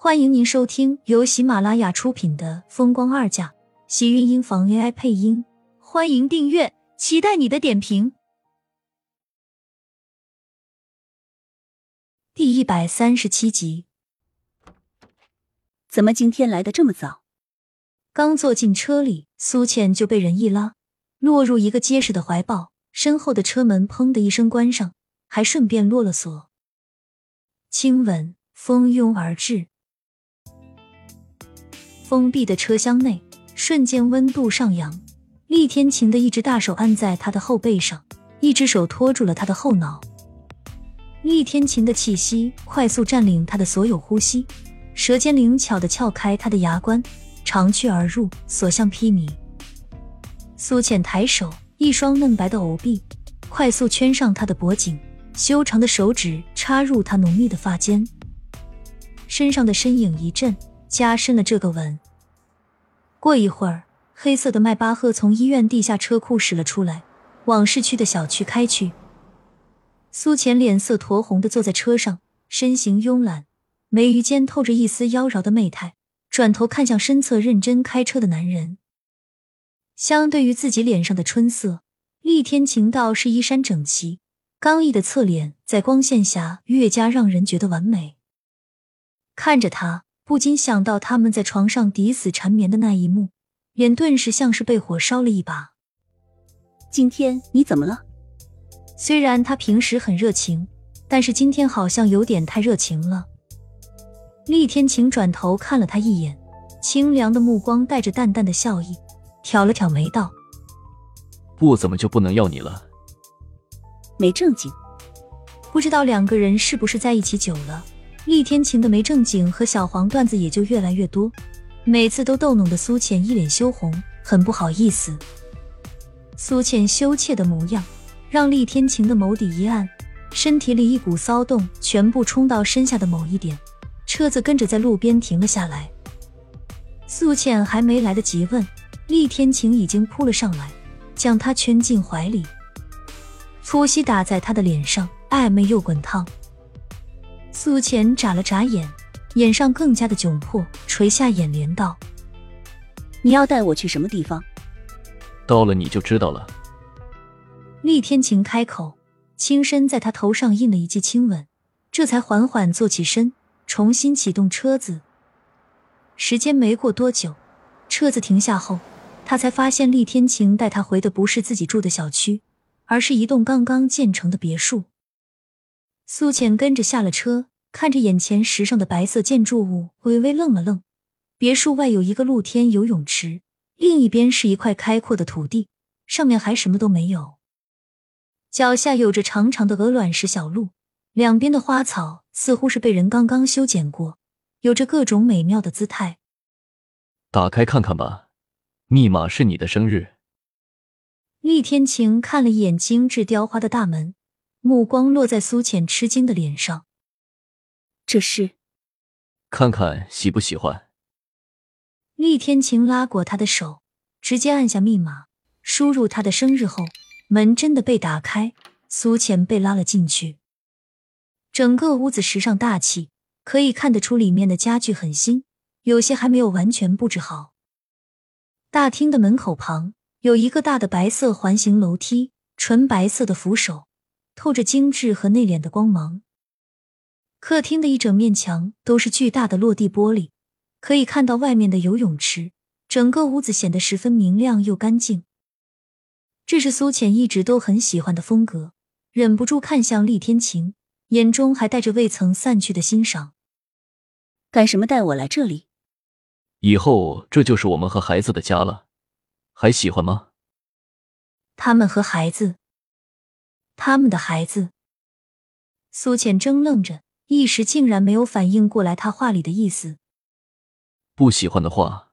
欢迎您收听由喜马拉雅出品的《风光二嫁》，喜运音房 AI 配音。欢迎订阅，期待你的点评。第一百三十七集，怎么今天来的这么早？刚坐进车里，苏倩就被人一拉，落入一个结实的怀抱，身后的车门砰的一声关上，还顺便落了锁。亲吻蜂拥而至。封闭的车厢内，瞬间温度上扬。厉天晴的一只大手按在他的后背上，一只手托住了他的后脑。厉天晴的气息快速占领他的所有呼吸，舌尖灵巧的撬开他的牙关，长驱而入，所向披靡。苏浅抬手，一双嫩白的藕臂快速圈上他的脖颈，修长的手指插入他浓密的发间，身上的身影一震。加深了这个吻。过一会儿，黑色的迈巴赫从医院地下车库驶了出来，往市区的小区开去。苏浅脸色酡红的坐在车上，身形慵懒，眉宇间透着一丝妖娆的媚态，转头看向身侧认真开车的男人。相对于自己脸上的春色，厉天晴倒是衣衫整齐，刚毅的侧脸在光线下越加让人觉得完美。看着他。不禁想到他们在床上抵死缠绵的那一幕，脸顿时像是被火烧了一把。今天你怎么了？虽然他平时很热情，但是今天好像有点太热情了。厉天晴转头看了他一眼，清凉的目光带着淡淡的笑意，挑了挑眉道：“不怎么就不能要你了？没正经。不知道两个人是不是在一起久了。”厉天晴的没正经和小黄段子也就越来越多，每次都逗弄的苏浅一脸羞红，很不好意思。苏浅羞怯的模样让厉天晴的眸底一暗，身体里一股骚动全部冲到身下的某一点，车子跟着在路边停了下来。苏浅还没来得及问，厉天晴已经扑了上来，将她圈进怀里，呼吸打在他的脸上，暧昧又滚烫。苏浅眨了眨眼，眼上更加的窘迫，垂下眼帘道：“你要带我去什么地方？到了你就知道了。”厉天晴开口，轻身在他头上印了一记亲吻，这才缓缓坐起身，重新启动车子。时间没过多久，车子停下后，他才发现厉天晴带他回的不是自己住的小区，而是一栋刚刚建成的别墅。苏浅跟着下了车，看着眼前时尚的白色建筑物，微微愣了愣。别墅外有一个露天游泳池，另一边是一块开阔的土地，上面还什么都没有。脚下有着长长的鹅卵石小路，两边的花草似乎是被人刚刚修剪过，有着各种美妙的姿态。打开看看吧，密码是你的生日。厉天晴看了一眼精致雕花的大门。目光落在苏浅吃惊的脸上，这是看看喜不喜欢。厉天晴拉过他的手，直接按下密码，输入他的生日后，门真的被打开，苏浅被拉了进去。整个屋子时尚大气，可以看得出里面的家具很新，有些还没有完全布置好。大厅的门口旁有一个大的白色环形楼梯，纯白色的扶手。透着精致和内敛的光芒。客厅的一整面墙都是巨大的落地玻璃，可以看到外面的游泳池。整个屋子显得十分明亮又干净。这是苏浅一直都很喜欢的风格，忍不住看向厉天晴，眼中还带着未曾散去的欣赏。干什么带我来这里？以后这就是我们和孩子的家了，还喜欢吗？他们和孩子。他们的孩子，苏浅怔愣着，一时竟然没有反应过来他话里的意思。不喜欢的话，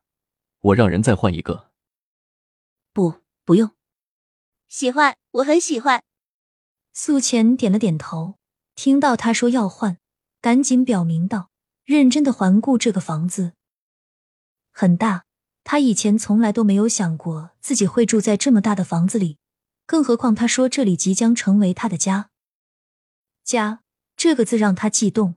我让人再换一个。不，不用。喜欢，我很喜欢。素浅点了点头，听到他说要换，赶紧表明道，认真的环顾这个房子，很大。他以前从来都没有想过自己会住在这么大的房子里。更何况，他说这里即将成为他的家。家这个字让他悸动。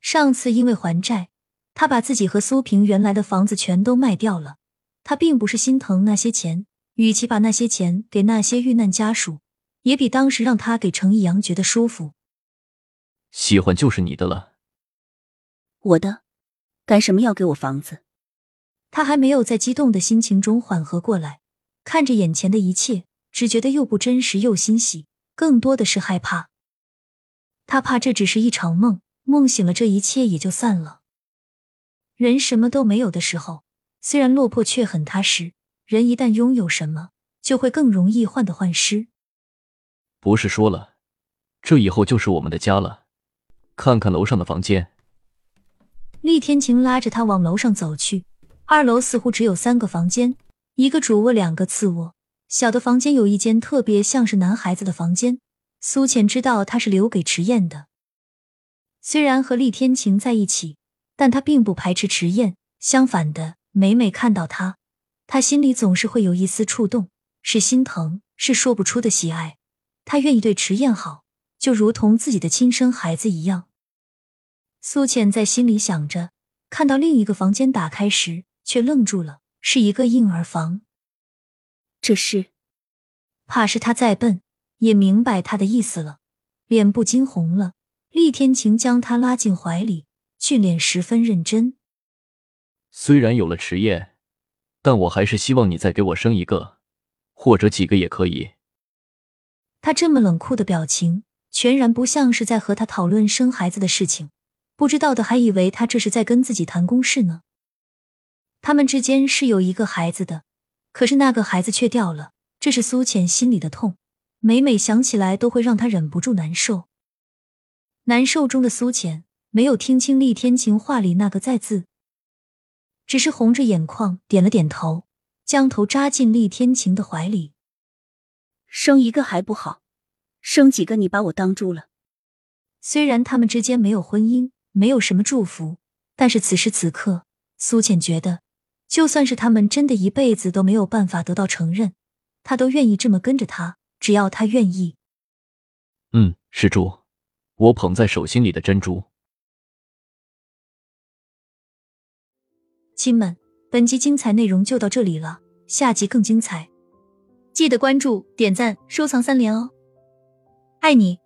上次因为还债，他把自己和苏萍原来的房子全都卖掉了。他并不是心疼那些钱，与其把那些钱给那些遇难家属，也比当时让他给程逸阳觉得舒服。喜欢就是你的了。我的，干什么要给我房子？他还没有在激动的心情中缓和过来，看着眼前的一切，只觉得又不真实又欣喜，更多的是害怕。他怕这只是一场梦，梦醒了，这一切也就散了。人什么都没有的时候。虽然落魄，却很踏实。人一旦拥有什么，就会更容易患得患失。不是说了，这以后就是我们的家了。看看楼上的房间。厉天晴拉着他往楼上走去。二楼似乎只有三个房间，一个主卧，两个次卧。小的房间有一间特别像是男孩子的房间。苏浅知道他是留给迟燕的。虽然和厉天晴在一起，但他并不排斥迟燕，相反的。每每看到他，他心里总是会有一丝触动，是心疼，是说不出的喜爱。他愿意对迟燕好，就如同自己的亲生孩子一样。苏浅在心里想着，看到另一个房间打开时，却愣住了，是一个婴儿房。这是，怕是他再笨，也明白他的意思了，脸不禁红了。厉天晴将他拉进怀里，俊脸十分认真。虽然有了迟燕，但我还是希望你再给我生一个，或者几个也可以。他这么冷酷的表情，全然不像是在和他讨论生孩子的事情。不知道的还以为他这是在跟自己谈公事呢。他们之间是有一个孩子的，可是那个孩子却掉了，这是苏浅心里的痛，每每想起来都会让他忍不住难受。难受中的苏浅没有听清厉天晴话里那个“在”字。只是红着眼眶点了点头，将头扎进厉天晴的怀里。生一个还不好，生几个你把我当猪了。虽然他们之间没有婚姻，没有什么祝福，但是此时此刻，苏浅觉得，就算是他们真的一辈子都没有办法得到承认，他都愿意这么跟着他，只要他愿意。嗯，是珠，我捧在手心里的珍珠。亲们，本集精彩内容就到这里了，下集更精彩，记得关注、点赞、收藏三连哦，爱你。